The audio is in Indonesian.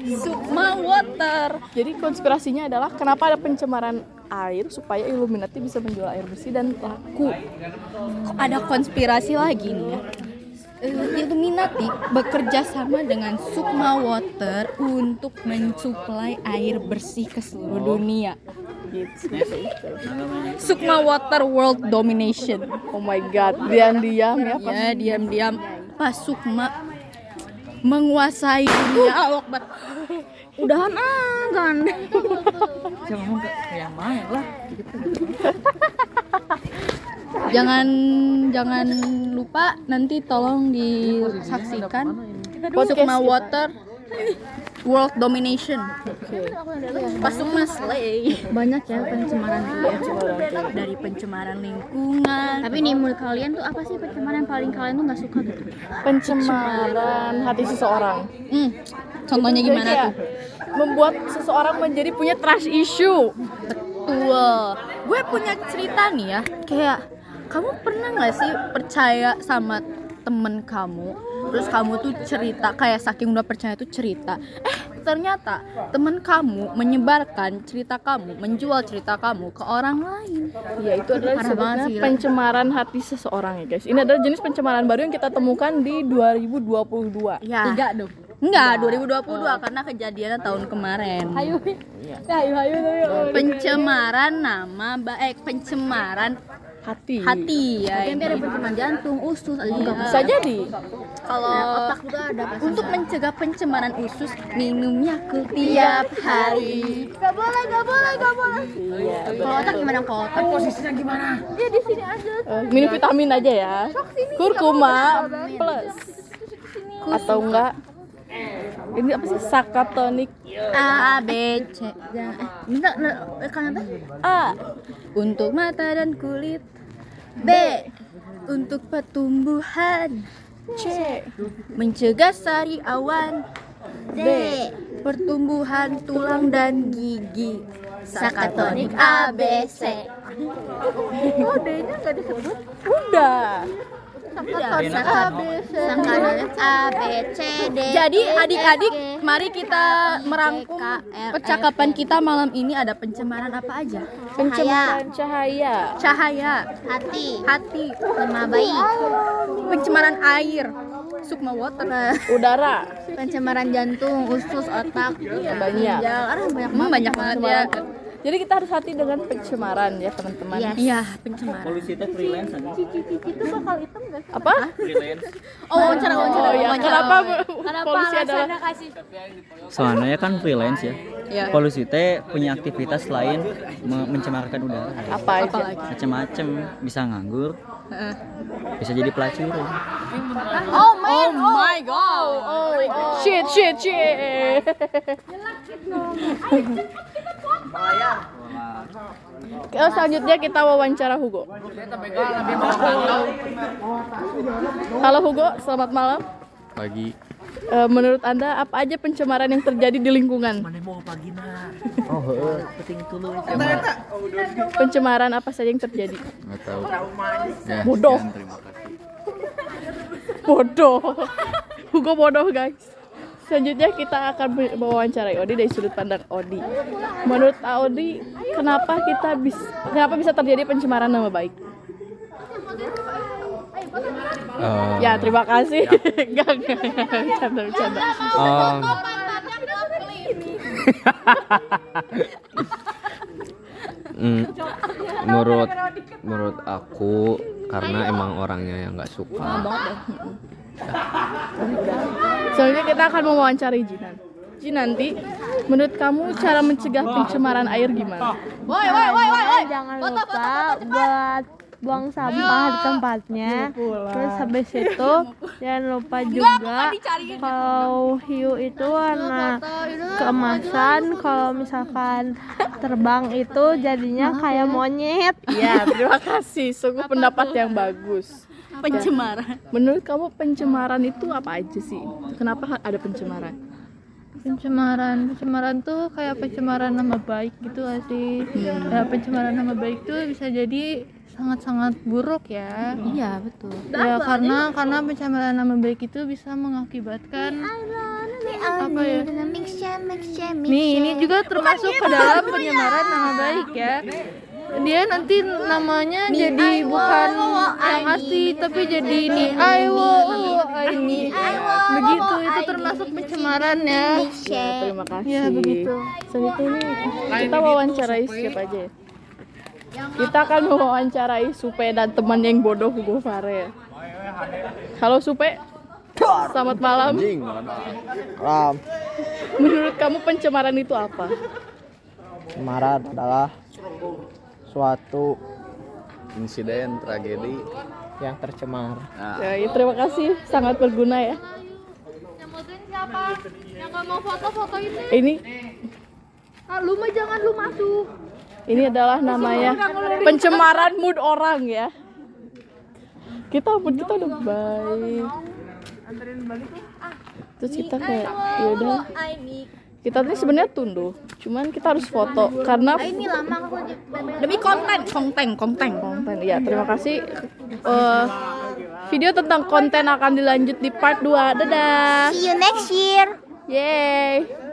Sukma Water. Jadi konspirasinya adalah kenapa ada pencemaran air supaya Illuminati bisa menjual air bersih dan laku. Kok ada konspirasi lagi nih ya? Illuminati bekerja sama dengan Sukma Water untuk mensuplai air bersih ke seluruh dunia. Gitu. Sukma Water World Domination. Oh my god, diam-diam ya pas Ya diam-diam Pak Sukma menguasai dunia. Allah Akbar. Udahan ah kan. Jangan ngomong ke yang main lah. Jangan jangan lupa nanti tolong disaksikan kita. Water World Domination. Pak Sukma slay. banyak ya pencemaran ya Dari pencemaran lingkungan. tapi nih menurut kalian tuh apa sih pencemaran yang paling kalian tuh nggak suka gitu pencemaran hati seseorang. Hmm, contohnya gimana Jadi tuh? Membuat seseorang menjadi punya trust issue. Betul. Gue punya cerita nih ya. Kayak kamu pernah nggak sih percaya sama temen kamu? Terus kamu tuh cerita kayak saking udah percaya tuh cerita. Eh ternyata temen kamu menyebarkan cerita kamu, menjual cerita kamu ke orang lain. Ya itu adalah gila. pencemaran hati seseorang ya guys. Ini adalah jenis pencemaran baru yang kita temukan di 2022. Ya. Tiga dong. Enggak, 2022 karena kejadiannya tahun kemarin. Ayo. Ayo, ayo, Pencemaran nama baik pencemaran Hati. hati ya. tapi ada pencemaran jantung usus juga Bisa jadi. Kalau otak juga ada untuk mencegah pencemaran usus minum Yakult tiap hari. Gak boleh, gak boleh, gak boleh. Iya. kalau otak gimana kalau otak Posisinya gimana? Ya di sini aja. Eh, minum vitamin aja ya. Kurkuma plus. Atau enggak ini apa sih sakatonik A B C. Minta kan apa A Untuk mata dan kulit. B. Untuk pertumbuhan. C Mencegah sari awan. D Pertumbuhan tulang dan gigi. Sakatonik A B C. Oh, D-nya nggak disebut. udah A B C D Jadi E, adik-adik, mari kita merangkum percakapan kita malam ini ada pencemaran apa aja? pencemaran cahaya. Cahaya, hati. Hati, nama bayi. Pencemaran air, sukma water, udara. Pencemaran jantung usus otak. Banyak. Ginjal. Ada banyak Hmm, banyak banget ya. Jadi kita harus hati dengan pencemaran ya teman-teman Yes. Iya, pencemaran. Polusi itu freelance aja. apa Freelance. Oh, wawancara, wawancara, oh ya wawancara. kenapa polusi adalah Soalnya kan freelance ya. Ya. Polusi teh punya aktivitas lain me- mencemarkan udara. apa aja? Macem-macem bisa nganggur, Heeh. bisa jadi pelacur. Oh. Oh my god. oh shit shit shit Oke, selanjutnya kita wawancara Hugo. Halo Hugo, selamat malam. pagi Eh, menurut Anda apa aja pencemaran yang terjadi di lingkungan? Oh, heeh. Penting dulu. Pencemaran apa saja yang terjadi? nggak tahu ya, Bodoh. sekian, terima kasih Bodoh. Hugo bodoh, guys. Selanjutnya kita akan mewawancarai Odi dari sudut pandang Odi. Menurut Odi, kenapa kita bisa kenapa bisa terjadi pencemaran nama baik? Eh, Ya, terima kasih. Enggak, enggak, enggak. Bercanda, bercanda. em, mm, menurut menurut aku karena emang orangnya yang nggak suka Selanjutnya kita akan mewawancarai Jinan. Jin nanti, menurut kamu cara mencegah pencemaran air gimana? Woi, woi, woi, woi, woi. jangan lupa foto, foto, cepat. buat buang sampah di tempatnya terus habis itu jangan lupa juga kalau hiu itu warna keemasan kalau misalkan terbang itu jadinya kayak monyet Ya, terima kasih. Sungguh pendapat yang bagus. Pencemaran. Menurut kamu pencemaran itu apa aja sih? Kenapa ada pencemaran? Pencemaran pencemaran tuh kayak pencemaran nama baik gitu gak sih? Ya pencemaran nama baik tuh bisa jadi sangat-sangat buruk ya. Iya, betul. ya karena karena pencemaran nama baik itu bisa mengakibatkan apa ya? Nih, ini juga termasuk ke dalam penyemaran nama baik ya. Dia nanti namanya jadi bukan yang asli tapi jadi ini Aiwo ini begitu itu termasuk pencemaran ya. Ya, terima kasih. Ya begitu. Selanjutnya ini kita wawancarai siapa aja ya? Kita akan mewawancarai Supe dan teman yang bodoh Hugo Fare. Halo Supe. Selamat malam. Menurut kamu pencemaran itu apa? cemaran adalah suatu insiden tragedi yang tercemar. Ya, ya, terima kasih, sangat berguna ya. Yang gak mau foto-foto ini. Ini Ah, lu mah jangan lu masuk. ini adalah namanya pencemaran mood orang ya. Kita mood kita udah baik. Terus kita kayak ya udah. Kita tuh sebenarnya tunduh, cuman kita harus foto karena Ini lama aku Demi konten, konten, konten. konten. Ya, terima kasih. Eh, video tentang konten akan dilanjut di part 2. Dadah. See you next year. Yeay.